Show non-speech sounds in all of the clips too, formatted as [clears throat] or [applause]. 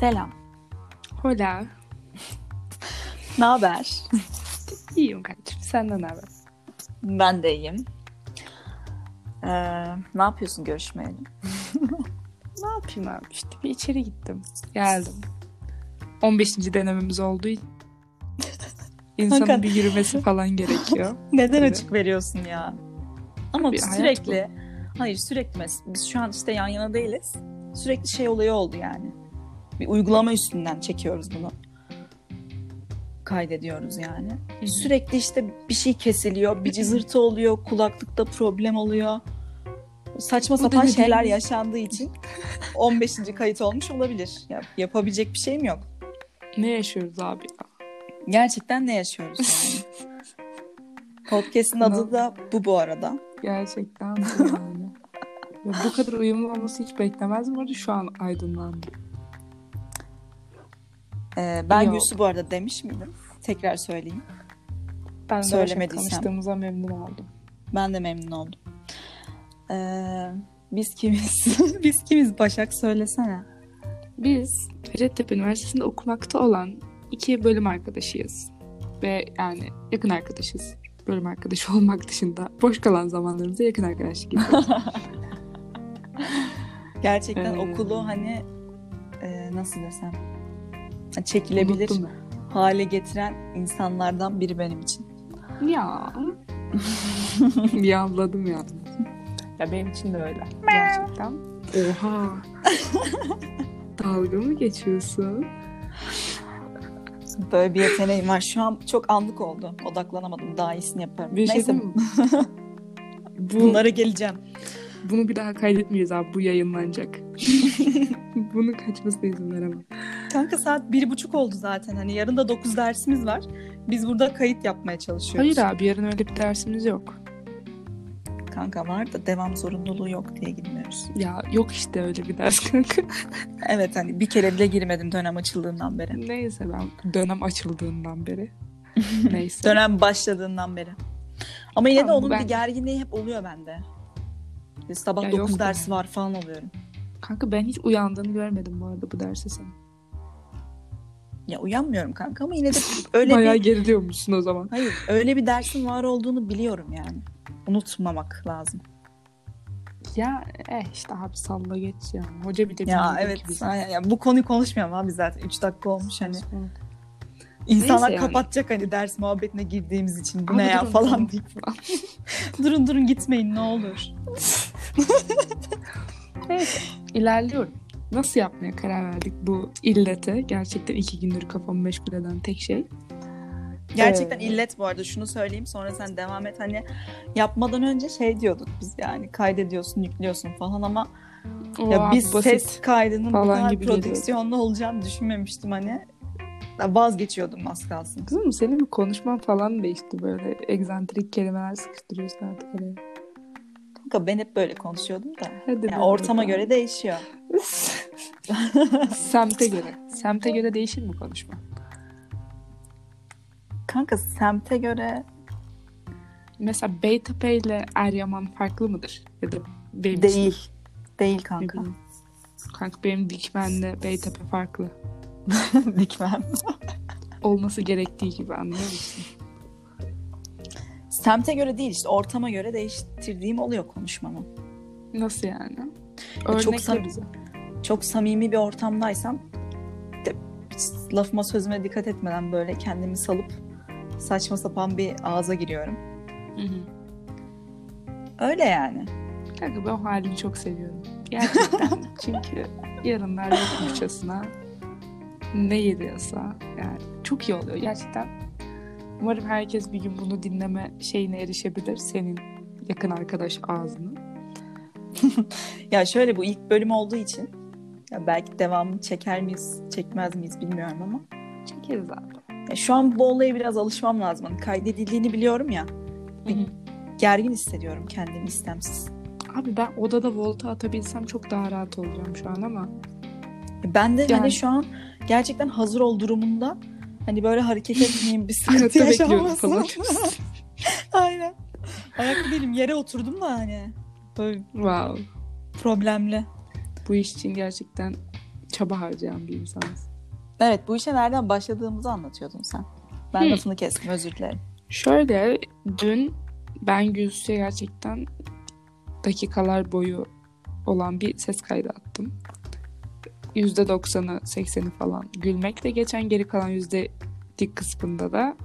Selam. Hola. Ne haber? İyiyim kardeşim. Senden ne haber? Ben de iyiyim. Ee, ne yapıyorsun görüşmeyeli? Ne yapayım abi işte bir içeri gittim. Geldim. 15. denememiz olduğu için insanın bir yürümesi falan gerekiyor. [laughs] Neden Tabii. açık veriyorsun ya? Ama Bir sürekli, hayır sürekli biz şu an işte yan yana değiliz. Sürekli şey olayı oldu yani. Bir uygulama üstünden çekiyoruz bunu. Kaydediyoruz yani. Sürekli işte bir şey kesiliyor, bir cızırtı oluyor, kulaklıkta problem oluyor. Saçma Bu sapan şeyler yaşandığı için 15. kayıt olmuş olabilir. Ya, yapabilecek bir şeyim yok. Ne yaşıyoruz abi ya? Gerçekten ne yaşıyoruz yani? [laughs] Podcast'in adı da bu bu arada. Gerçekten bu yani. Ya bu kadar uyumlu olması hiç beklemezdim. Orada şu an aydınlandım. Ee, ben Yok. Gülsü bu arada demiş miydim? Tekrar söyleyeyim. Ben de Söylemediysem. tanıştığımıza memnun oldum. Ben de memnun oldum. Ee, biz kimiz? [laughs] biz kimiz Başak söylesene. Biz Hacettepe Üniversitesi'nde okumakta olan iki bölüm arkadaşıyız. Ve yani yakın arkadaşız. Bölüm arkadaşı [laughs] olmak dışında boş kalan zamanlarımızda yakın arkadaşlık yapıyoruz. [laughs] Gerçekten Ee, okulu hani e, nasıl desem çekilebilir Unuttum hale getiren insanlardan biri benim için. Ya. [laughs] Yavladım ya. Ya benim için de öyle. Gerçekten. Oha. [laughs] Dalga mı geçiyorsun? [laughs] Böyle bir yeteneğim var. Şu an çok anlık oldu. Odaklanamadım. Daha iyisini yaparım. Bir şey Neyse mi? Bu, bunlara geleceğim. bunu bir daha kaydetmeyeceğiz abi. Bu yayınlanacak. Bunu kaçmasına izin veremem. Kanka saat bir buçuk oldu zaten. Hani yarın da dokuz dersimiz var. Biz burada kayıt yapmaya çalışıyoruz. Hayır abi yarın öyle bir dersimiz yok. Kanka var da devam zorunluluğu yok diye gitmiyoruz. Ya yok işte öyle bir ders kanka. [laughs] Evet hani bir kere bile girmedim dönem açıldığından beri. Neyse ben dönem açıldığından beri. [laughs] Neyse. Dönem başladığından beri. Ama yine de onun ben- bir gerginliği hep oluyor bende. Sabah Ya 9 yok dersi ya. var falan oluyorum. Kanka ben hiç uyandığını görmedim bu arada bu derse senin. Ya uyanmıyorum kanka ama yine de [laughs] öyle Bayağı bir geriliyormuşsun o zaman. hayır öyle bir dersin var olduğunu biliyorum yani. Unutmamak lazım. Ya eh işte abi salla geç ya. Hoca bir de Ya evet. aynen. Ya bu konuyu konuşmayalım abi zaten 3 dakika olmuş hani. İnsanlar Neyse yani. kapatacak hani ders muhabbetine girdiğimiz için bu ne ya durun, falan deyip. [laughs] durun durun gitmeyin ne olur. Neyse ilerliyorum. Nasıl yapmaya karar verdik bu illete? Gerçekten iki gündür kafamı meşgul eden tek şey. Gerçekten Ee, illet bu arada şunu söyleyeyim sonra sen devam et hani yapmadan önce şey diyorduk biz yani kaydediyorsun yüklüyorsun falan ama O ya biz basit. ses kaydının bu kadar geliyor. prodüksiyonlu olacağını düşünmemiştim hani vazgeçiyordum az kalsın. Kızım senin bir konuşman falan değişti böyle egzantrik kelimeler sıkıştırıyorsun artık oraya. Kanka ben hep böyle konuşuyordum da Hadi yani ortama göre değişiyor. [laughs] Semte göre. Semte göre değişir mi konuşma? Kanka semte göre Mesela Beytepe ile Eryaman farklı mıdır? Ya da benim için değil. Değil ne kanka. bileyim. Kanka benim Dikmen'le Beytepe farklı. [laughs] Dikmem. Olması gerektiği gibi anlıyor musun? Semte göre değil işte ortama göre değiştirdiğim oluyor konuşmamı. Nasıl yani? çok Örnekle sam- bize. Çok samimi bir ortamdaysam de, lafıma sözüme dikkat etmeden böyle kendimi salıp saçma sapan bir ağza giriyorum. Hı hı. Öyle yani. Kanka ben o halini çok seviyorum. Gerçekten. [laughs] Çünkü yarınlar yokmuşçasına ne yediyorsa yani çok iyi oluyor gerçekten. Umarım herkes bir gün bunu dinleme şeyine erişebilir. Senin yakın arkadaş ağzını. [laughs] Ya şöyle bu ilk bölüm olduğu için ya belki devamını çeker miyiz, çekmez miyiz bilmiyorum ama Çekeriz abi. ya şu an bu olaya biraz alışmam lazım. Hani kaydedildiğini biliyorum ya. Gergin hissediyorum kendimi istemsiz. Abi ben odada volta atabilsem çok daha rahat olacağım şu an ama Ben de Yani- hani şu an gerçekten hazır ol durumunda hani böyle hareket [laughs] etmeyeyim bir sıkıntı yaşanmasın. falan. [laughs] Aynen. Ayakta değilim yere oturdum da hani böyle wow. problemli. Bu iş için gerçekten çaba harcayan bir insanız. Evet bu işe nereden başladığımızı anlatıyordun sen. Ben Hı. lafını kestim özür dilerim. Şöyle dün ben Gülsü'ye gerçekten dakikalar boyu olan bir ses kaydı attım. %90'ı 80'i falan gülmekle geçen geri kalan yüzde dik kısmında da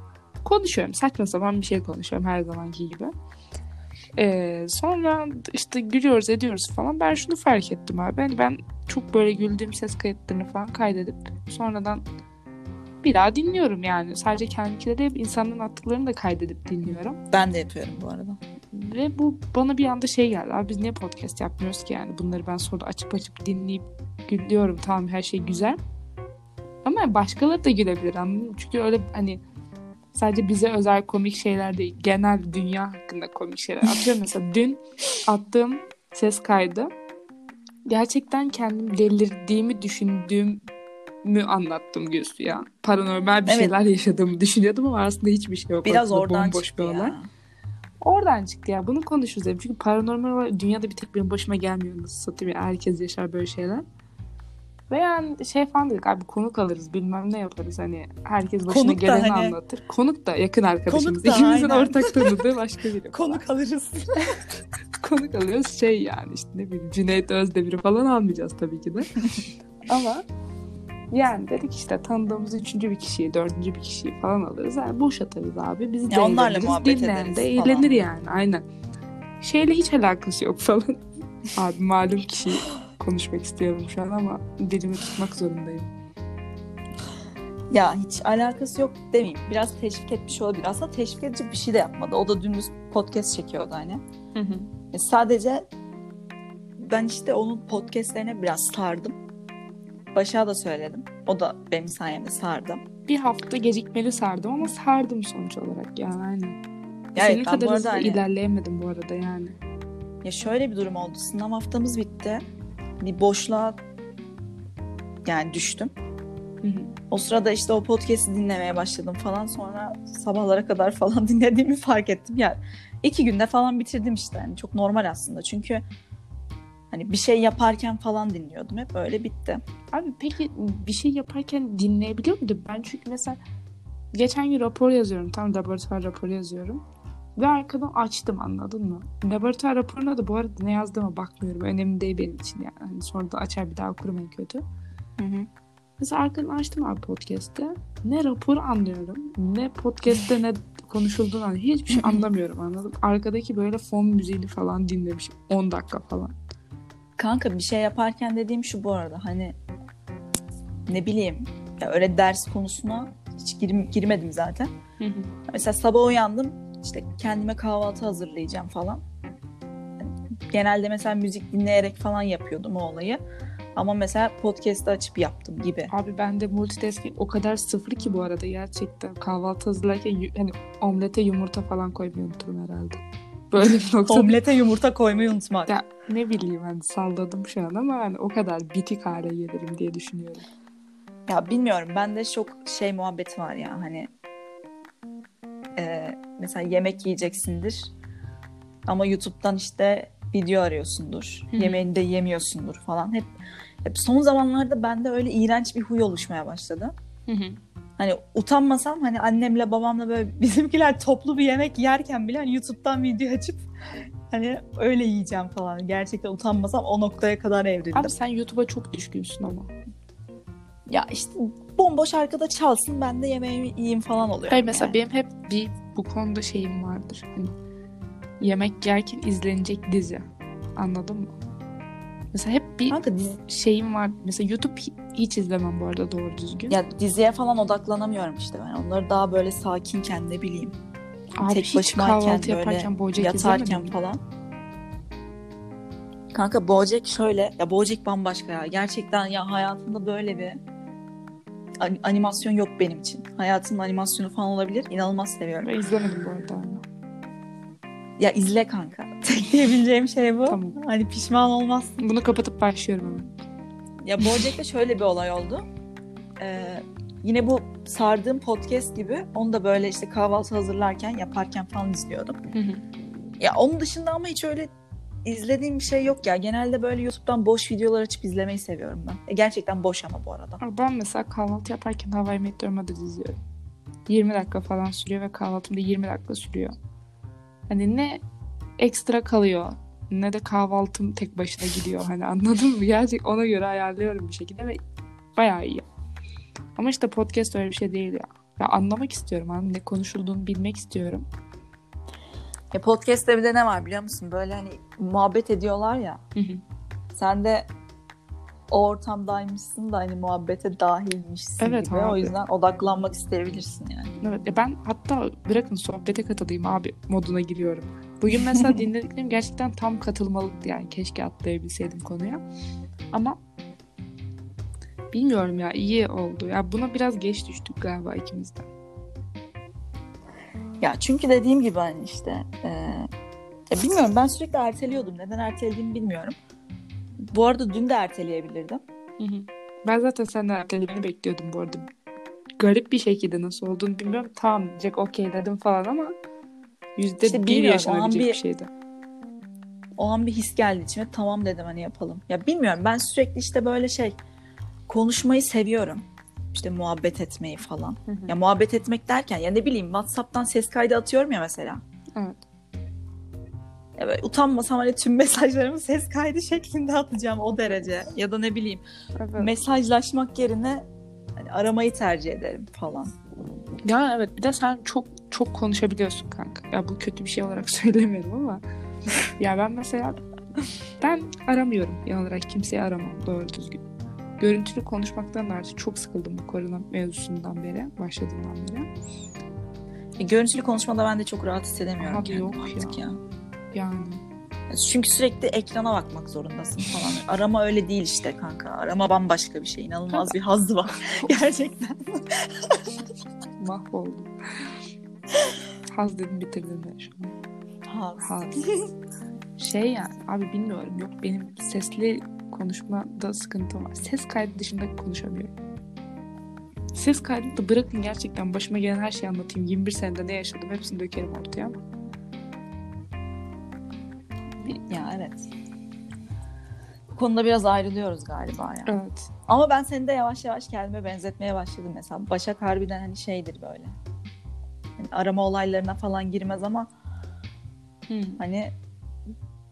konuşuyorum. Saçma sapan bir şey konuşuyorum her zamanki gibi. Ee, sonra işte gülüyoruz ediyoruz falan. Ben şunu fark ettim abi. Ben, ben çok böyle güldüğüm ses kayıtlarını falan kaydedip sonradan bir daha dinliyorum yani. Sadece kendikileri değil insanların attıklarını da kaydedip dinliyorum. Ben de yapıyorum bu arada. Ve bu bana bir anda şey geldi. Abi biz niye podcast yapmıyoruz ki yani? Bunları ben sonra açıp açıp dinleyip gülüyorum. Tamam her şey güzel. Ama başkaları da gülebilir anladın mı? Çünkü öyle hani sadece bize özel komik şeyler değil. Genel dünya hakkında komik şeyler. Atıyorum mesela [laughs] dün attığım ses kaydı gerçekten kendim delirdiğimi düşündüğümü anlattım Gülsü ya. Paranormal bir Evet. şeyler yaşadığımı düşünüyordum ama aslında hiçbir şey yok. Biraz Ortada oradan bomboş çıktı bir olay. ya. Oradan çıktı ya. Bunu konuşuruz dedim. Çünkü paranormal dünyada bir tek benim başıma gelmiyor. Nasıl satayım ya. Herkes yaşar böyle şeyler. Ve yani şey falan dedik abi konuk alırız bilmem ne yaparız hani herkes başına Konuk geleni hani- anlatır. Konuk da yakın arkadaşımız. Konuk da, İkimizin aynen. ortak tanıdığı başka biri. [laughs] Konuk alırız. [laughs] konuk alıyoruz şey yani işte ne bileyim Cüneyt Özdemir'i falan almayacağız tabii ki de. [laughs] Ama yani dedik işte tanıdığımız üçüncü bir kişiyi, dördüncü bir kişiyi falan alırız. Yani boş atarız abi. Biz de Ya onlarla muhabbet Dinleyen ederiz de falan. eğlenir yani. Aynen. Şeyle hiç alakası yok falan. abi malum kişi konuşmak istiyorum şu an ama dilimi tutmak zorundayım. Ya hiç alakası yok demeyeyim. Biraz teşvik etmiş olabilir. Aslında teşvik edici bir şey de yapmadı. O da dümdüz podcast çekiyordu hani. E, sadece ben işte onun podcastlerine biraz sardım. Başa da söyledim. O da benim sayemde sardı. Bir hafta gecikmeli sardım ama sardım sonuç olarak yani aynen. Ya Senin evet, kadar bu hızlı arada hani- ilerleyemedim bu arada yani. Ya şöyle bir durum oldu. Sınav haftamız bitti. Bir boşluğa yani düştüm. Hı hı. O sırada işte o podcast'i dinlemeye başladım falan. Sonra sabahlara kadar falan [laughs] dinlediğimi fark ettim. Yani iki günde falan bitirdim işte. Yani çok normal aslında. Çünkü hani bir şey yaparken falan dinliyordum. Hep öyle bitti. Abi peki bir şey yaparken dinleyebiliyor muydun? Ben çünkü mesela geçen gün rapor yazıyorum. Tam laboratuvar raporu yazıyorum. Ve arkadan açtım anladın mı? Laboratuvar raporuna da bu arada ne yazdığıma bakmıyorum. Önemli değil benim için yani. Hani sonra da açar bir daha okurum en kötü. Mesela arkadan açtım abi podcast'te. Ne raporu anlıyorum. Ne podcast'te ne konuşulduğunu anlıyorum. Hiçbir şey anlamıyorum anladım. Arkadaki böyle fon müziğini falan dinlemişim. 10 dakika falan. Kanka bir şey yaparken dediğim şu bu arada. Hani ne bileyim ya öyle ders konusuna hiç girim- girmedim zaten. Mesela sabah uyandım işte kendime kahvaltı hazırlayacağım falan. Genelde mesela müzik dinleyerek falan yapıyordum o olayı. Ama mesela podcast'ı açıp yaptım gibi. Abi bende multitasking o kadar sıfır ki bu arada gerçekten. Kahvaltı hazırlarken hani omlete yumurta falan koymayı unuturum herhalde. Böyle bir noktada. Omlete yumurta koymayı unutmak. Ya ne bileyim hani salladım şu an ama hani o kadar bitik hale gelirim diye düşünüyorum. Ya bilmiyorum bende çok şey muhabbeti var ya hani e, mesela yemek yiyeceksindir ama YouTube'dan işte video arıyorsundur. Hı. Yemeğini de yemiyorsundur falan. Hep, hep son zamanlarda bende öyle iğrenç bir huy oluşmaya başladı. Hani utanmasam hani annemle babamla böyle [laughs] bizimkiler toplu bir yemek yerken bile hani YouTube'dan video açıp hani öyle yiyeceğim falan. Gerçekten utanmasam o noktaya kadar evrildim. Abi sen YouTube'a çok düşkünsün ama. Ya işte bomboş arkada çalsın ben de yemeğimi yiyeyim falan oluyor. Hayır mesela benim hep bir bu konuda şeyim vardır. Hani yemek yerken izlenecek dizi. Anladın mı? Mesela hep bir Kanka dizi, şeyim var. Mesela YouTube hi- hiç izlemem bu arada doğru düzgün. ya diziye falan odaklanamıyorum işte ben. Onları daha böyle sakinken ne bileyim. Abi tek hiç başımayken böyle yaparken yatarken mi? falan. Kanka Bojack şöyle. Ya Bojack bambaşka ya. Gerçekten ya hayatımda böyle bir animasyon yok benim için. Hayatımın animasyonu falan olabilir. İnanılmaz seviyorum. Ben izlemedim bu arada. Ya izle kanka. [laughs] Tek diyebileceğim şey bu. Tamam. Hani pişman olmazsın. Bunu kapatıp başlıyorum hemen. Ya Bojack'te şöyle bir olay oldu. Ee, yine bu sardığım podcast gibi onu da böyle işte kahvaltı hazırlarken yaparken falan izliyordum. Ya onun dışında ama hiç öyle izlediğim bir şey yok ya. Genelde böyle YouTube'dan boş videolar açıp izlemeyi seviyorum ben. E, gerçekten boş ama bu arada. Ben mesela kahvaltı yaparken Hawaii Meteor Mother izliyorum. 20 dakika falan sürüyor ve kahvaltım da 20 dakika sürüyor. Hani ne ekstra kalıyor ne de kahvaltım tek başına gidiyor. Hani anladın mı? Gerçek ona göre ayarlıyorum bir şekilde ve bayağı iyi. Ama işte podcast öyle bir şey değil ya. Ya anlamak istiyorum hani ne konuşulduğunu bilmek istiyorum. Ya podcast'te bir de ne var biliyor musun? Böyle hani muhabbet ediyorlar ya. Hı hı. Sen de o ortamdaymışsın da hani muhabbete dahilmişsin Evet gibi. O abi. yüzden odaklanmak isteyebilirsin yani. Evet ya ben hatta bırakın sohbete katılayım abi moduna giriyorum. Bugün mesela [laughs] dinlediklerim gerçekten tam katılmalıydı yani keşke atlayabilseydim konuya. Ama bilmiyorum ya iyi oldu. Ya buna biraz geç düştük galiba ikimiz de. Ya çünkü dediğim gibi hani işte e, ya bilmiyorum ben sürekli erteliyordum. Neden ertelediğimi bilmiyorum. Bu arada dün de erteleyebilirdim. Hı hı. Ben zaten senden ertelemeni bekliyordum bu arada. Garip bir şekilde nasıl olduğunu bilmiyorum. Tamam diyecek okey dedim falan ama yüzde İşte bir yaşanabilecek an bir bir- şeydi. O an bir his geldi içime. Tamam dedim hani yapalım. Ya bilmiyorum ben sürekli işte böyle şey konuşmayı seviyorum. İşte muhabbet etmeyi falan. Hı hı. Ya muhabbet etmek derken ya ne bileyim WhatsApp'tan ses kaydı atıyorum ya mesela. Evet. Ya böyle utanmasam hani tüm [laughs] mesajlarımı ses kaydı şeklinde atacağım o derece. Ya da ne bileyim evet. mesajlaşmak yerine hani aramayı tercih ederim falan. Ya evet bir de sen çok çok konuşabiliyorsun kanka. Ya bu kötü bir şey olarak [laughs] söylemiyorum ama ya ben mesela ben aramıyorum genel olarak kimseyi aramam doğru düzgün. Görüntülü konuşmaktan da artık çok sıkıldım bu korona mevzusundan beri, başladığından beri. E, görüntülü konuşmada ben de çok rahat hissedemiyorum Abi yok artık ya. Yani Çünkü sürekli ekrana bakmak zorundasın falan. Arama öyle değil işte kanka. Arama bambaşka bir şey. İnanılmaz bir hazzı var. [laughs] [laughs] Gerçekten. mahvoldum. Haz dedim bitirdim ben şu an. Haz. Haz. Şey yani abi bilmiyorum yok benim sesli konuşmada sıkıntım var. Ses kaydı dışında konuşamıyorum. Ses kaydını da bırakın gerçekten başıma gelen her şeyi anlatayım. 21 senede ne yaşadım hepsini dökerim ortaya. Ya evet. Bu konuda biraz ayrılıyoruz galiba ya. Evet. Ama ben seni de yavaş yavaş kendime benzetmeye başladım mesela. Başak harbiden hani şeydir böyle. Hani arama olaylarına falan girmez ama hani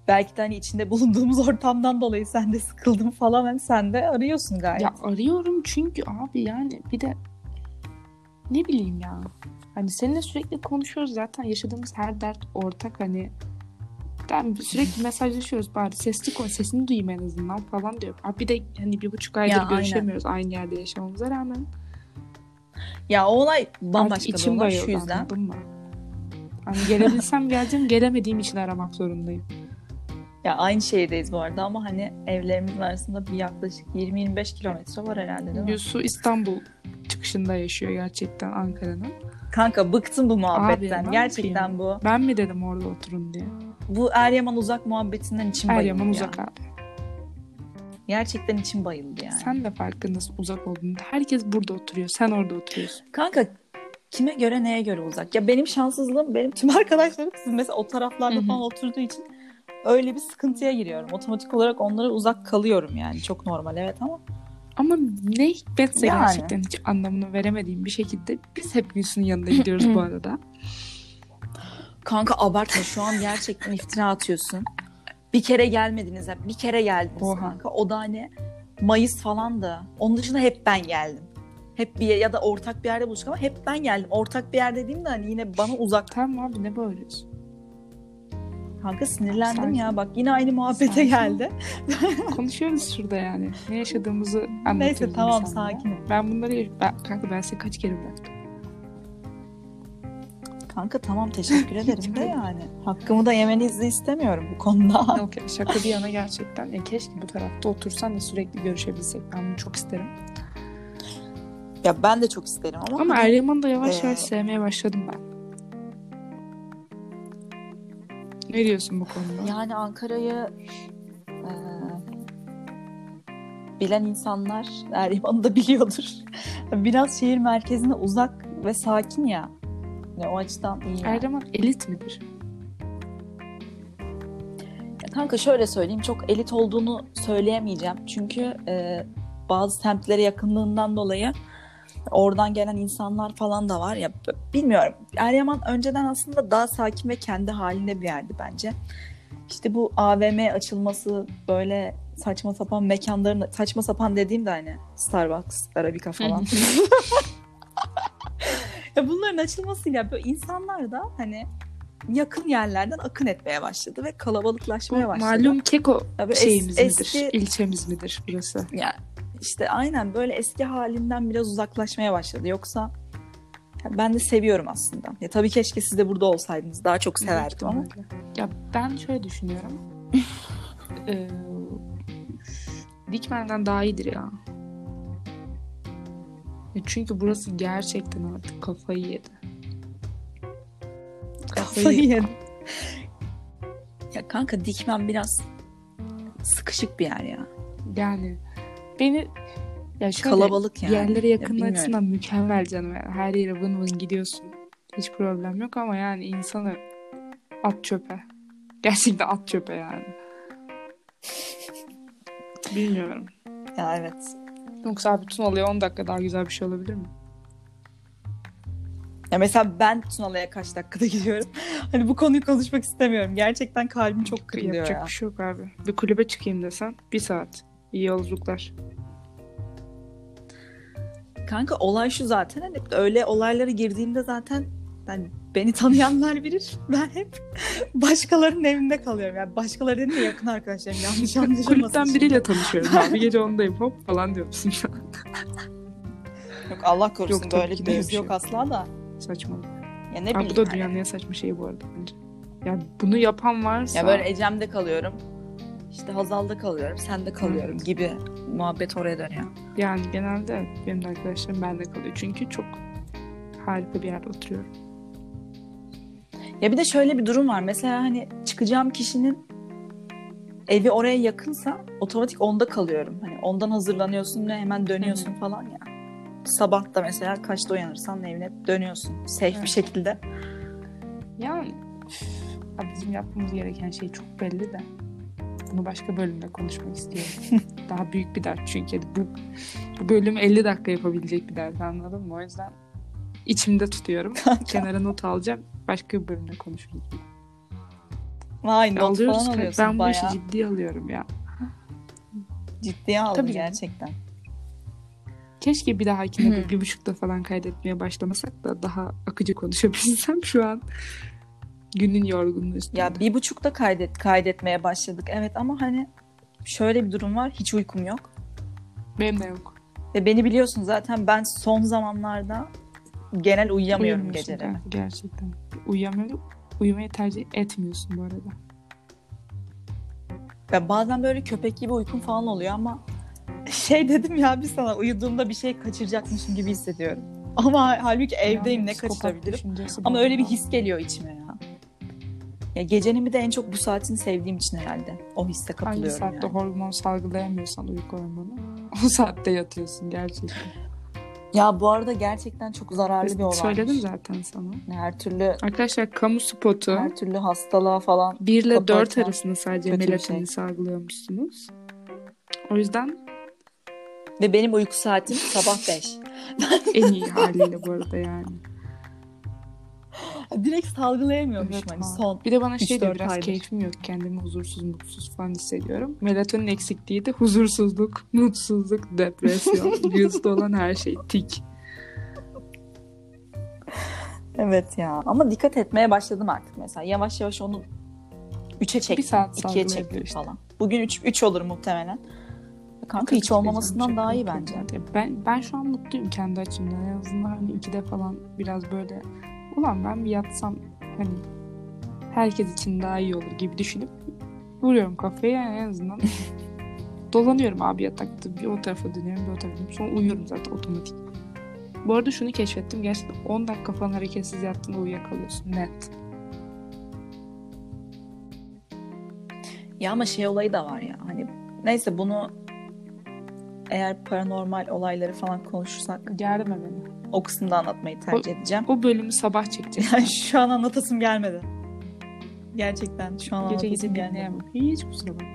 belki de hani içinde bulunduğumuz [laughs] ortamdan dolayı sen de sıkıldın falan hani sen de arıyorsun gayet. Ya arıyorum çünkü abi yani bir de ne bileyim ya. Hani seninle sürekli konuşuyoruz zaten yaşadığımız her dert ortak hani ben sürekli mesajlaşıyoruz bari sesli konuş sesini duyayım en azından falan diyor. Abi bir de hani bir buçuk aydır Ya, aynen. görüşemiyoruz aynı yerde yaşamamıza rağmen. Ya o olay Artık bambaşka bir içim olay şu yüzden. mı? Hani gelebilsem geleceğim gelemediğim için aramak zorundayım. Ya aynı şehirdeyiz bu arada ama hani evlerimizin arasında bir yaklaşık 20-25 kilometre var herhalde değil mi? Yusu İstanbul çıkışında yaşıyor gerçekten Ankara'nın. Kanka bıktım bu muhabbetten. Abi, Gerçekten yapayım? bu. Ben mi dedim orada oturun diye. Bu Eryaman uzak muhabbetinden içim bayıldı Eryaman ya. uzak abi. Gerçekten içim bayıldı yani. Sen de farkındasın uzak olduğunda. Herkes burada oturuyor. Sen orada oturuyorsun. Kanka kime göre neye göre uzak? Ya benim şanssızlığım benim tüm [laughs] arkadaşlarım siz mesela o taraflarda Hı hı. falan oturduğu için öyle bir sıkıntıya giriyorum. Otomatik olarak onlara uzak kalıyorum yani. Çok normal evet ama. Ama ne hikmetse Yani. gerçekten hiç anlamını veremediğim bir şekilde biz hep Gülsün'ün yanında gidiyoruz bu [clears throat] arada. Kanka abartma şu an gerçekten iftira atıyorsun. Bir kere gelmediniz hep. Bir kere geldiniz Oha. kanka. O da hani Mayıs falan da. Onun dışında hep ben geldim. Hep bir ya da ortak bir yerde buluştuk ama hep ben geldim. Ortak bir yer dediğimde hani yine bana uzak. Tamam abi ne bağırıyorsun? Kanka sinirlendim Sakin. ya. Bak yine aynı muhabbete Sakin. geldi. [laughs] Konuşuyoruz şurada yani. Ne yaşadığımızı anlatıyoruz. Neyse tamam insanlara. sakinim. Ben bunları ben, kanka ben seni kaç kere bıraktım. Kanka tamam teşekkür ederim de [laughs] yani. Hakkımı da yemenizi istemiyorum bu konuda. [laughs] Yok ya şaka bir yana gerçekten. Ya keşke bu tarafta otursan da sürekli görüşebilsek. Ben bunu çok isterim. ya ben de çok isterim ama. Ama hani- Eryaman'ı da yavaş Ee, yavaş sevmeye başladım ben. Ne diyorsun bu konuda? Yani Ankara'yı e, bilen insanlar Eryaman'ı da biliyordur. [laughs] Biraz şehir merkezine uzak ve sakin ya. Yani o açıdan iyi. yani. Eryaman elit midir? Ya Kanka şöyle söyleyeyim çok elit olduğunu söyleyemeyeceğim. Çünkü e, bazı semtlere yakınlığından dolayı oradan gelen insanlar falan da var ya bilmiyorum. Eryaman önceden aslında daha sakin ve kendi halinde bir yerdi bence. İşte bu AVM açılması böyle saçma sapan mekanların saçma sapan dediğim de hani Starbucks, Arabica falan. [laughs] ya bunların açılmasıyla böyle insanlar da hani yakın yerlerden akın etmeye başladı ve kalabalıklaşmaya başladı. malum keko Ya böyle es- şeyimiz midir? eski- İlçemiz midir burası? Ya işte aynen böyle eski halinden biraz uzaklaşmaya başladı. Yoksa ben de seviyorum aslında. Ya tabii keşke siz de burada olsaydınız. Daha çok severdim ama. Ya ben şöyle düşünüyorum. [laughs] Ee, Dikmen'den daha iyidir ya. Ya Çünkü burası gerçekten artık kafayı yedi. Kafayı yedim. Ya kanka Dikmen biraz sıkışık bir yer ya. Yani beni ya şöyle Kalabalık yani. yerlere Ya yakın bilmiyorum. açısından mükemmel canım. Yani her yere vın vın gidiyorsun. Hiç problem yok ama yani insanı at çöpe. Gerçekten at çöpe yani. Bilmiyorum. Ya evet. Yoksa bütün olaya 10 dakika daha güzel bir şey olabilir mi? Ya mesela ben Tunalı'ya kaç dakikada [laughs] gidiyorum. Hani bu konuyu konuşmak istemiyorum. Gerçekten kalbim çok kırılıyor Yapacak ya. bir şey yok abi. Bir kulübe çıkayım desen bir saat. İyi yolculuklar. Kanka olay şu zaten. Hani öyle olaylara girdiğimde zaten yani beni tanıyanlar bilir. [laughs] Ben hep başkalarının evinde kalıyorum. Yani başkaları dedim de yakın arkadaşlarım. Yanlış [laughs] anlaşılmasın. Kulüpten biriyle tanışıyorum [laughs] abi. Gece ondayım hop falan diyor musun şu an? Yok Allah korusun Yok, böyle bir mevzu bir şey yok asla da. Saçmalık. Ya ne Abi bileyim. bu da hani. dünyanın en saçma şeyi bu arada bence. Ya bunu yapan varsa... Ya böyle Ecem'de kalıyorum. İşte Hazal'da kalıyorum. Sende kalıyorum gibi muhabbet oraya dönüyor. Yani genelde benim de arkadaşlarım bende kalıyor. Çünkü çok harika bir yerde oturuyorum. Ya bir de şöyle bir durum var. Mesela hani çıkacağım kişinin evi oraya yakınsa otomatik onda kalıyorum. Hani ondan hazırlanıyorsun ve hemen dönüyorsun falan ya. Sabah da mesela kaçta uyanırsan evine dönüyorsun. Safe bir Evet. şekilde. Yani üf, bizim yapmamız gereken şey çok belli de. Bunu başka bölümde konuşmak istiyorum. [laughs] Daha büyük bir dert çünkü bu, bu bölüm 50 dakika yapabilecek bir dert anladın mı? O yüzden içimde tutuyorum. [laughs] Kenara not alacağım. Başka bir bölümde konuşuruz. Vay not Alıyoruz. falan alıyorsun Ben bu işi ciddiye alıyorum ya. Ciddiye aldın Tabii gerçekten. Keşke bir dahakine bir, bir buçukta falan kaydetmeye başlamasak da daha akıcı konuşabilsem şu an. Günün yorgunluğu üstünde. Ya bir buçukta kaydet, kaydetmeye başladık. Evet ama hani şöyle bir durum var. Hiç uykum yok. Benim de yok. Ve beni biliyorsun zaten ben son zamanlarda genel uyuyamıyorum geceleri. Gerçekten. Uyuyamıyorum. Uyumayı tercih etmiyorsun bu arada. Ya bazen böyle köpek gibi uykum falan oluyor ama şey dedim ya bir sana uyuduğumda bir şey kaçıracakmışım gibi hissediyorum. Ama halbuki evdeyim Yani ne kaçırabilirim? Ama öyle bir his geliyor içime ya. Ya gecenin bir de en çok bu saatini sevdiğim için herhalde. O hisse Hangi kapılıyorum saatte yani. hormon salgılayamıyorsan uyku hormonu [laughs] o saatte yatıyorsun gerçekten. Ya bu arada gerçekten çok zararlı bir olay. Söyledim zaten sana. Her türlü Arkadaşlar kamu spotu her türlü hastalığa falan 1 ile kapı 4 açan arasında sadece melatonin şey. salgılıyormuşsunuz. O yüzden ve benim uyku saatim sabah 5. [laughs] en iyi haliyle bu arada yani. [laughs] Direkt salgılayamıyormuşum Evet, hani ha. son. Bir de bana şey diyor biraz aydır. keyfim yok. Kendimi huzursuz, mutsuz falan hissediyorum. Melatonin eksikliği de huzursuzluk, mutsuzluk, depresyon, [laughs] yüzde olan her şey. Tik. Evet ya ama dikkat etmeye başladım artık mesela. Yavaş yavaş onu 3'e çektim. Bir saat 2'ye salgılayabilir çektim işte. falan. Bugün 3 3 olur muhtemelen. Kanka hiç olmamasından daha iyi bence. Ben ben şu an mutluyum kendi açımdan. En azından hani ikide falan biraz böyle ulan ben bir yatsam hani herkes için daha iyi olur gibi düşünüp vuruyorum kafaya yani en azından [laughs] dolanıyorum abi yatakta bir o tarafa dönüyorum bir o tarafa dönüyorum sonra uyuyorum zaten otomatik. Bu arada şunu keşfettim gerçekten 10 dakika falan hareketsiz yattığında uyuyakalıyorsun net. Ya ama şey olayı da var ya hani neyse bunu eğer paranormal olayları falan konuşursak Germe beni. o kısımda anlatmayı tercih edeceğim. O bölümü sabah çekeceğiz. Yani [laughs] şu an anlatasım gelmedi. Gerçekten şu an Gece gece dinleyemem. Hiç kusura bakma.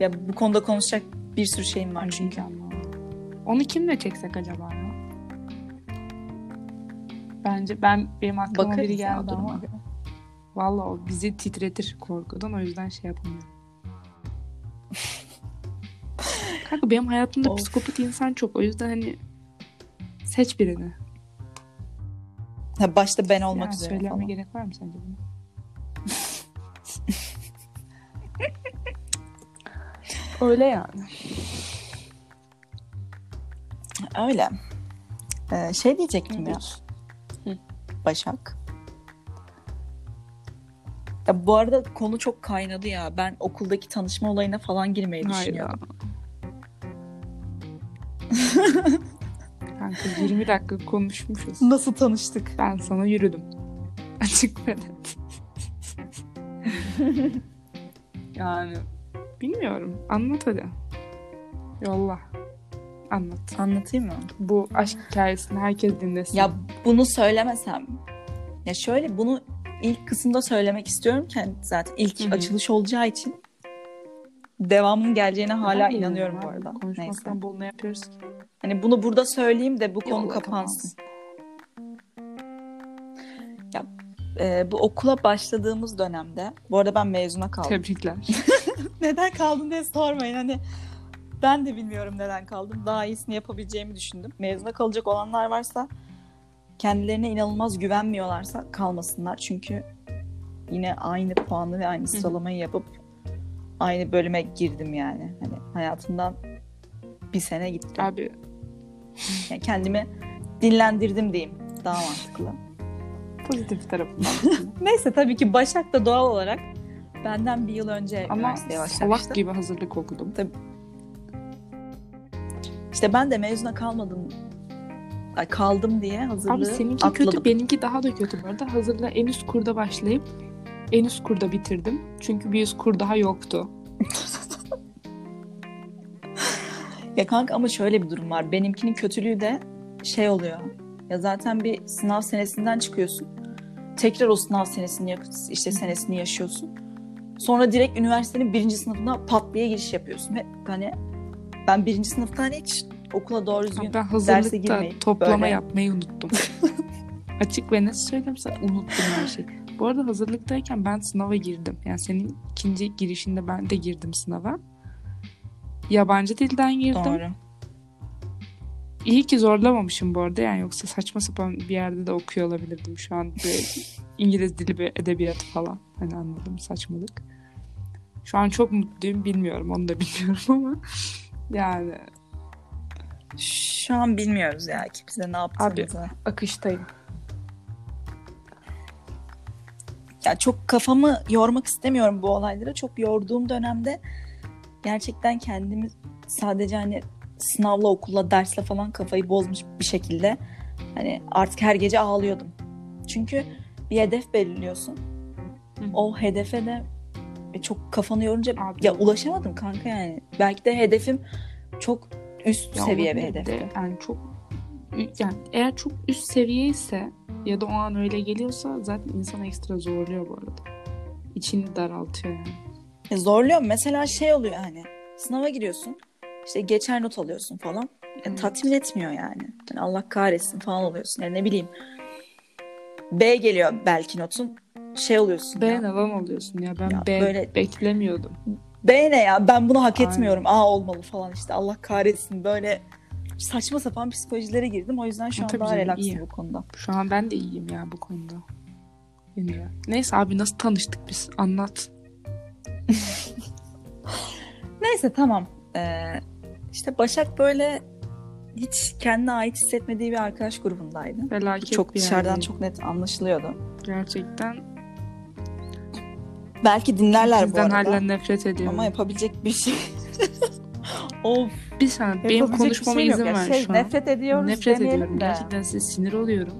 Ya bu konuda konuşacak bir sürü şeyim var çünkü. Onu kimle çeksek acaba ya? Bence ben benim aklıma Bakarız biri ya geldi ama valla o bizi titretir korkudan o yüzden şey yapamıyorum. [laughs] Kanka benim hayatımda Of. psikopat insan çok. O yüzden hani seç birini. Ha, başta ben olmak Yani üzere söylenme falan. gerek var mı sence? [laughs] Öyle yani. Öyle. Ee, şey diyecektim ya. Hı. Başak. Ya bu arada konu çok kaynadı ya. Ben okuldaki tanışma olayına falan girmeyi düşünüyorum. [laughs] Kanka 20 dakika konuşmuşuz. Nasıl tanıştık? Ben sana yürüdüm. Açık ve net. yani bilmiyorum. Anlat hadi. Yolla. Anlat. Anlatayım mı? Bu aşk hikayesini herkes dinlesin. Ya bunu söylemesem. Ya şöyle bunu ilk kısımda söylemek istiyorum ki hani zaten ilk Hı hı. açılış olacağı için devamının geleceğine hala Hayır inanıyorum ya, bu arada. Neyse. Konuşmaktan bol ne yapıyoruz ki? Hani bunu burada söyleyeyim de bu konu Yolla, kapansın. Ee, bu okula başladığımız dönemde, bu arada ben mezuna kaldım. Tebrikler. [laughs] neden kaldım diye sormayın. Hani ben de bilmiyorum neden kaldım. Daha iyisini yapabileceğimi düşündüm. Mezuna kalacak olanlar varsa kendilerine inanılmaz güvenmiyorlarsa kalmasınlar. Çünkü yine aynı puanı ve aynı sıralamayı yapıp aynı bölüme girdim yani. Hani hayatımdan bir sene gitti. Abi Yani kendimi dinlendirdim diyeyim. Daha mantıklı. pozitif tarafından. [laughs] Neyse tabii ki Başak da doğal olarak benden bir yıl önce Ama üniversiteye başlamıştı. salak gibi hazırlık okudum. İşte ben de mezuna kalmadım. Ay, kaldım diye hazırlığı Abi seninki atladım. kötü, benimki daha da kötü bu arada. Hazırlığı en üst kurda başlayıp en üst kurda bitirdim. Çünkü bir üst kur daha yoktu. Ya kanka ama şöyle bir durum var. Benimkinin kötülüğü de şey oluyor. Ya zaten bir sınav senesinden çıkıyorsun. Tekrar o sınav senesini işte senesini yaşıyorsun. Sonra direkt üniversitenin birinci sınıfına pat diye giriş yapıyorsun. Ve hani ben birinci sınıftan hiç okula doğru düzgün Ben derse girmeyip toplama böyle- yapmayı unuttum. [laughs] Açık ve net söyleyeyim sana unuttum her şeyi. Bu arada hazırlıktayken ben sınava girdim. Yani senin ikinci girişinde ben de girdim sınava. Yabancı dilden girdim. doğru. İyi ki zorlamamışım bu arada yani yoksa saçma sapan bir yerde de okuyor olabilirdim şu an [laughs] İngiliz dili ve edebiyatı falan. Hani anladım saçmalık. Şu an çok mutluyum bilmiyorum onu da [laughs] bilmiyorum ama yani Şu an bilmiyoruz ya ki bize ne yaptığımızı. akıştayım. Ya çok kafamı yormak istemiyorum bu olaylara. Çok yorduğum dönemde gerçekten kendimi sadece hani sınavla, okulla, dersle falan kafayı bozmuş bir şekilde hani artık her gece ağlıyordum. Çünkü bir hedef belirliyorsun. Hı. O hedefe de çok kafanı yorunca Abi. ya ulaşamadım kanka yani. Belki de hedefim çok üst Ya seviye bir hedefti. Yani çok yani eğer çok üst seviye ise ya da o an öyle geliyorsa zaten insan ekstra zorluyor bu arada. İçini daraltıyor yani. E, zorluyor. Mesela şey oluyor hani sınava giriyorsun. işte geçer not alıyorsun falan. E, Evet. tatmin etmiyor yani. Yani Allah kahretsin falan oluyorsun. Yani ne bileyim. B geliyor belki notun. Şey oluyorsun B ya. neden oluyorsun ya ben Ya B böyle- beklemiyordum. B ne ya? Ben bunu hak Aynen. etmiyorum. A olmalı falan işte. Allah kahretsin. Böyle saçma sapan psikolojilere girdim. O yüzden şu Ha, an daha relaxım bu konuda. Şu an ben de iyiyim ya bu konuda. Yine. Neyse abi nasıl tanıştık biz? Anlat. [laughs] Neyse tamam. Ee, işte Başak böyle hiç kendine ait hissetmediği bir arkadaş grubundaydı. Felaket çok bir dışarıdan yerdeydi. çok net anlaşılıyordu. Gerçekten Belki dinlerler bu bizden arada. hala nefret ediyorum. Ama yapabilecek bir şey. [laughs] of. Bir saniye benim konuşmama şey yok izin ya. ver Şey, şu an. Nefret ediyoruz Nefret ediyorum. de. Gerçekten size sinir oluyorum.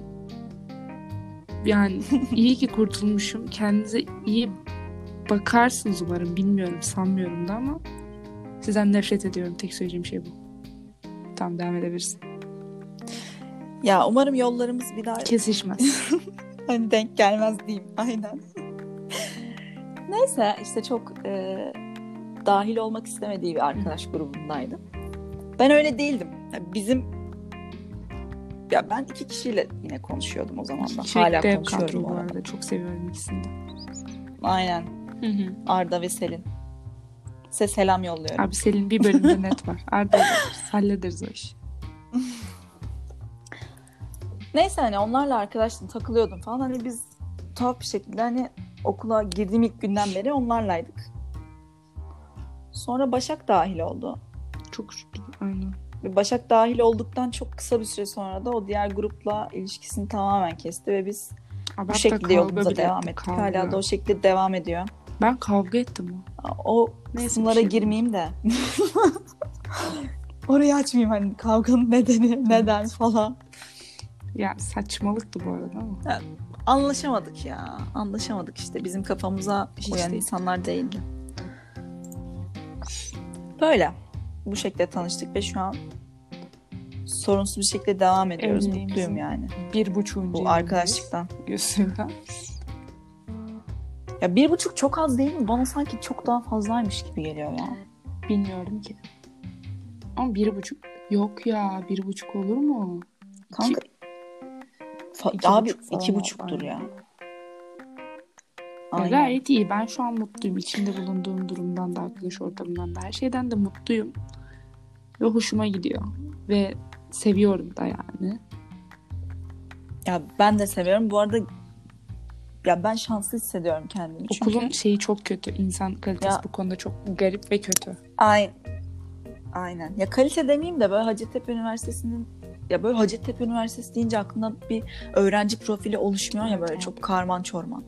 Yani [laughs] iyi ki kurtulmuşum. Kendinize iyi bakarsınız umarım. Bilmiyorum, sanmıyorum da ama sizden nefret ediyorum. Tek söyleyeceğim şey bu. Tamam devam edebilirsin. Ya umarım yollarımız bir daha Kesişmez. [laughs] hani denk gelmez diyeyim. Aynen. Neyse işte çok e, dahil olmak istemediği bir arkadaş grubundaydı. Ben öyle değildim. Bizim ya ben iki kişiyle yine konuşuyordum o zaman da. Hala konuşuyorum bu arada. Çok seviyorum ikisini de. Aynen. Hı hı. Arda ve Selin. Size selam yolluyorum. Abi Selin bir bölümde net var. [laughs] Arda hallederiz. hallederiz o işi. Neyse hani onlarla arkadaştım takılıyordum falan. Hani biz tuhaf bir şekilde hani okula girdiğim ilk günden beri onlarlaydık. Sonra Başak dahil oldu. Çok. Aynen. Başak dahil olduktan çok kısa bir süre sonra da o diğer grupla ilişkisini tamamen kesti ve biz Abi bu hatta şekilde yolumuza devam ettik, kavga. Hala da o şekilde devam ediyor. Ben kavga ettim o. O Neyse, kısımlara şey girmeyeyim de. [laughs] Orayı açmayayım hani kavganın nedeni, neden falan. Ya saçmalıktı bu arada ama. Anlaşamadık ya. Anlaşamadık işte. Bizim kafamıza Hiç uyan değil. insanlar değildi. Böyle. Bu şekilde tanıştık ve şu an sorunsuz bir şekilde devam ediyoruz. Evliliğimizin Mutluyum yani. Bir buçuğuncu Bu arkadaşlıktan. Gözünden. Ya bir buçuk çok az değil mi? Bana sanki çok daha fazlaymış gibi geliyor ya. Bilmiyorum ki. Ama bir buçuk. Yok ya bir buçuk olur mu? Kanka. Fa- iki abi buçuk iki buçuktur ya. aynen. Aynen. Gayet iyi. Ben şu an mutluyum. İçinde bulunduğum durumdan da, arkadaş ortamından da, her şeyden de mutluyum. Ve hoşuma gidiyor. Ve seviyorum da yani. Ya ben de seviyorum. Bu arada ya ben şanslı hissediyorum kendimi. Çünkü Okulun şeyi çok kötü. İnsan kalitesi Ya- bu konuda çok garip ve kötü. Aynen. Aynen. Ya kalite demeyeyim de böyle Hacettepe Üniversitesi'nin ya böyle Hacettepe Üniversitesi deyince aklında bir öğrenci profili oluşmuyor ya böyle çok karman çorman.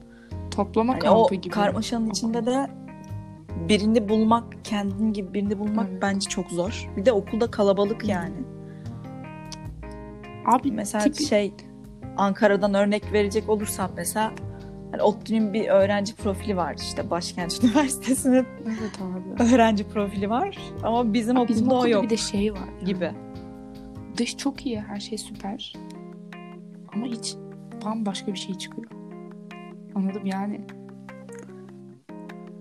Toplama Hani o kampı gibi. karmaşanın içinde de birini bulmak, kendin gibi birini bulmak Evet. bence çok zor. Bir de okulda kalabalık yani. Abi Mesela tipi- şey Ankara'dan örnek verecek olursam mesela hani ODTÜ'nün bir öğrenci profili var işte Başkent [laughs] Üniversitesi'nin Evet abi. öğrenci profili var ama bizim okulda Bizim o okulda yok bir de şey var. yani. gibi. Dış çok iyi. Her şey süper. Ama iç bambaşka bir şey çıkıyor. Anladım yani.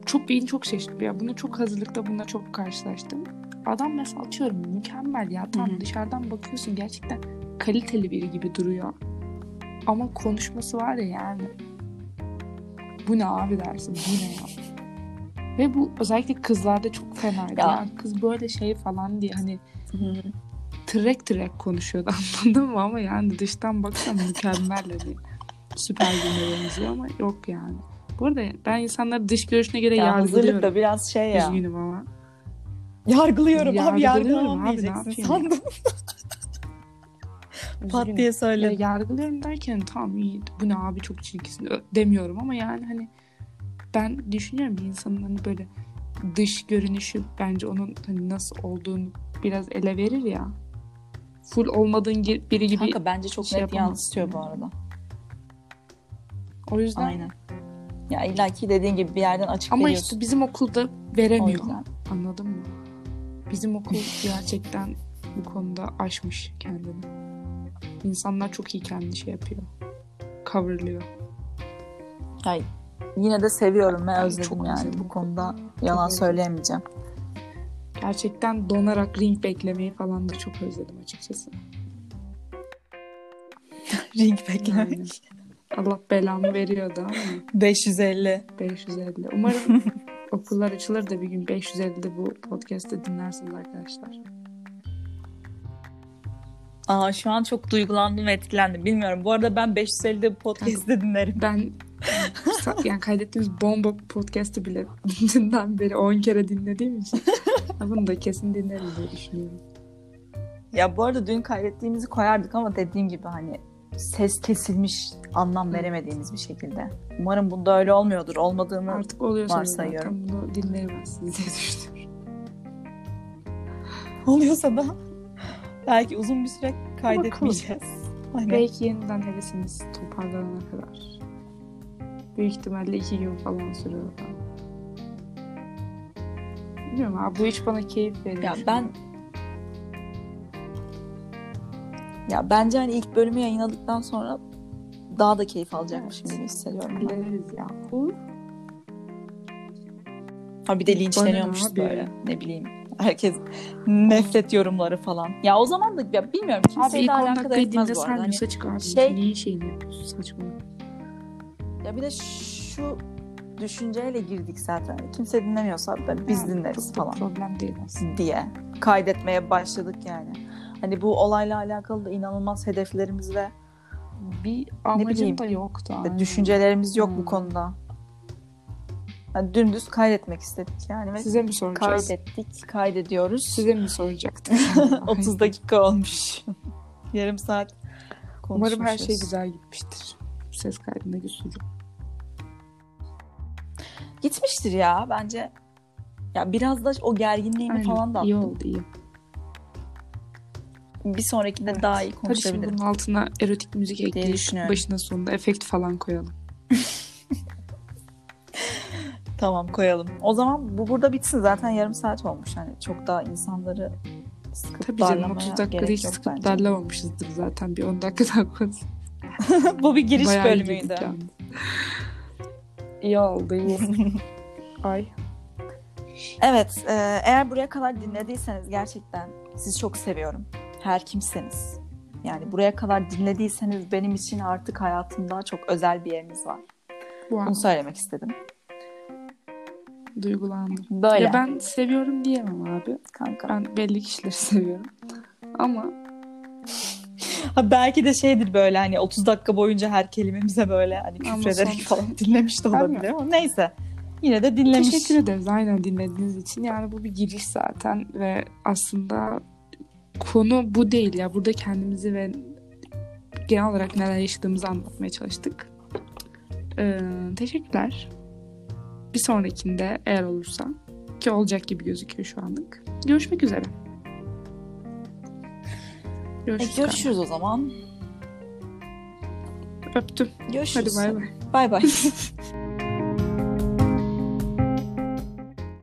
Çok beni çok şaşırttı. Ya bunu çok hazırlıkta bununla çok karşılaştım. Adam mesela atıyorum mükemmel ya. Tam Hı hı. dışarıdan bakıyorsun gerçekten kaliteli biri gibi duruyor. Ama konuşması var ya yani. Bu ne abi dersin. Bu ne ya. [laughs] Ve bu özellikle kızlarda çok fenaydı. Ya. Yani kız böyle şey falan diye hani trek trek konuşuyordu [laughs] anladın mı? Ama yani dıştan baksan mükemmel hani. Süper benziyor ama yok yani. Bu arada ben insanları dış görüşüne göre Ya yargılıyorum. hazırlık da biraz şey ya. Üzgünüm ama. Yargılıyorum abi Yargılıyorum yargılamam abi, ne diyeceksin sandım. [laughs] Pat diye Ya söyledim. yargılıyorum derken tamam iyi bu ne abi çok çirkinsin demiyorum ama yani hani ben düşünüyorum bir insanın hani böyle dış görünüşü bence onun hani nasıl olduğunu biraz ele verir ya. Full olmadığın biri gibi. Kanka bence çok şey net yansıtıyor bu arada. O yüzden Aynen. Ya illaki dediğin gibi bir yerden açık ama veriyorsun. işte bizim okulda veremiyor. Anladın mı? Bizim okul gerçekten bu konuda aşmış kendini. İnsanlar çok iyi kendi şey yapıyor. Coverlıyor. Ya yine de seviyorum ve Ben özledim çok yani özledim. bu konuda yalan özledim. söyleyemeyeceğim. Gerçekten donarak ring beklemeyi falan da çok özledim açıkçası. [laughs] Ring Aynen. Allah belamı veriyordu ama 550. 550. Umarım [laughs] okullar açılır da bir gün 550'de bu podcast'ı dinlersiniz arkadaşlar. Aa şu an çok duygulandım ve etkilendim. Bilmiyorum. Bu arada ben 550'de bu podcast'ı dinlerim. Ben yani kaydettiğimiz bomba podcast'ı bile dünden beri 10 kere dinlediğim için [laughs] bunu da kesin dinlerim diye düşünüyorum. Ya bu arada dün kaydettiğimizi koyardık ama dediğim gibi hani ses kesilmiş, anlam veremediğimiz bir şekilde. Umarım bunda öyle olmuyordur. Olmadığını Artık oluyorsa Varsayıyorum. zaten bunu dinleyemezsiniz diye düşünüyorum. [laughs] oluyorsa da belki uzun bir süre kaydetmeyeceğiz. Belki yeniden hevesimiz toparlanana kadar. Büyük ihtimalle iki gün falan sürüyor. Bilmiyorum abi bu iş bana keyif veriyor. ya ben ya bence hani ilk bölümü yayınladıktan sonra daha da keyif alacakmışım Evet. gibi hissediyorum. ben. ya. Olur. Ha bir de linçleniyormuş Bana böyle ne bileyim. Herkes nefret yorumları falan. Ya o zaman da ya bilmiyorum Abi kimseyle ilk 10 alakadar etmez bu arada. Hani, sarmıyorsa çık abi. şey- Niye şeyini yapıyorsun saçma. ya bir de şu düşünceyle girdik zaten. Kimse dinlemiyorsa da biz Yani dinleriz çok falan problem değil aslında. diye kaydetmeye başladık yani. Hani bu olayla alakalı da inanılmaz hedeflerimiz ve Bir amacım bileyim. da yok da. ve düşüncelerimiz yok bu Hmm. konuda. Yani dümdüz kaydetmek istedik yani ve Size mi soracağız? kaydettik, kaydediyoruz. Size mi soracaktık? 30 [laughs] dakika olmuş. [laughs] Yarım saat konuşmuşuz. Umarım her şey güzel gitmiştir. Ses kaydındaki sucuk. Gitmiştir ya bence. Ya biraz da o gerginliğimi Aynen, falan da iyi attım. oldu iyi. Bir sonrakinde Evet. daha iyi Hadi konuşabilirim. bunun altına erotik müzik ekleyip başına sonunda efekt falan koyalım. [laughs] Tamam koyalım. O zaman bu burada bitsin. Zaten yarım saat olmuş. Hani çok daha insanları sıkıp Tabii canım darlamaya 30 dakikada hiç sıkıp bence. darlamamışızdır zaten. Bir 10 dakika daha konuş. [laughs] bu bir giriş Bayağı bölümüydü. İyi oldu iyi. [laughs] Ay. Evet, e, eğer buraya kadar dinlediyseniz gerçekten sizi çok seviyorum. Her kimseniz. Yani buraya kadar dinlediyseniz benim için artık hayatımda çok özel bir yeriniz var. Wow. Bunu söylemek istedim. Duygulandım. Böyle. Ya ben seviyorum diyemem abi. kanka. Ben belli kişileri seviyorum. Ama Ha, belki de şeydir böyle hani 30 dakika boyunca her kelimemize böyle hani küfrederek son- falan [laughs] dinlemiş de olabilir ama neyse. Yine de dinlemiş. teşekkür ederiz aynen dinlediğiniz için. Yani bu bir giriş zaten ve aslında konu bu değil ya. Burada kendimizi ve genel olarak neler yaşadığımızı anlatmaya çalıştık. Ee, teşekkürler. Bir sonrakinde eğer olursa ki olacak gibi gözüküyor şu anlık. Görüşmek üzere. E, Görüşürüz. görüşürüz o zaman. Öptüm. Görüşürüz. Hadi bay bay. Bay bay. [laughs]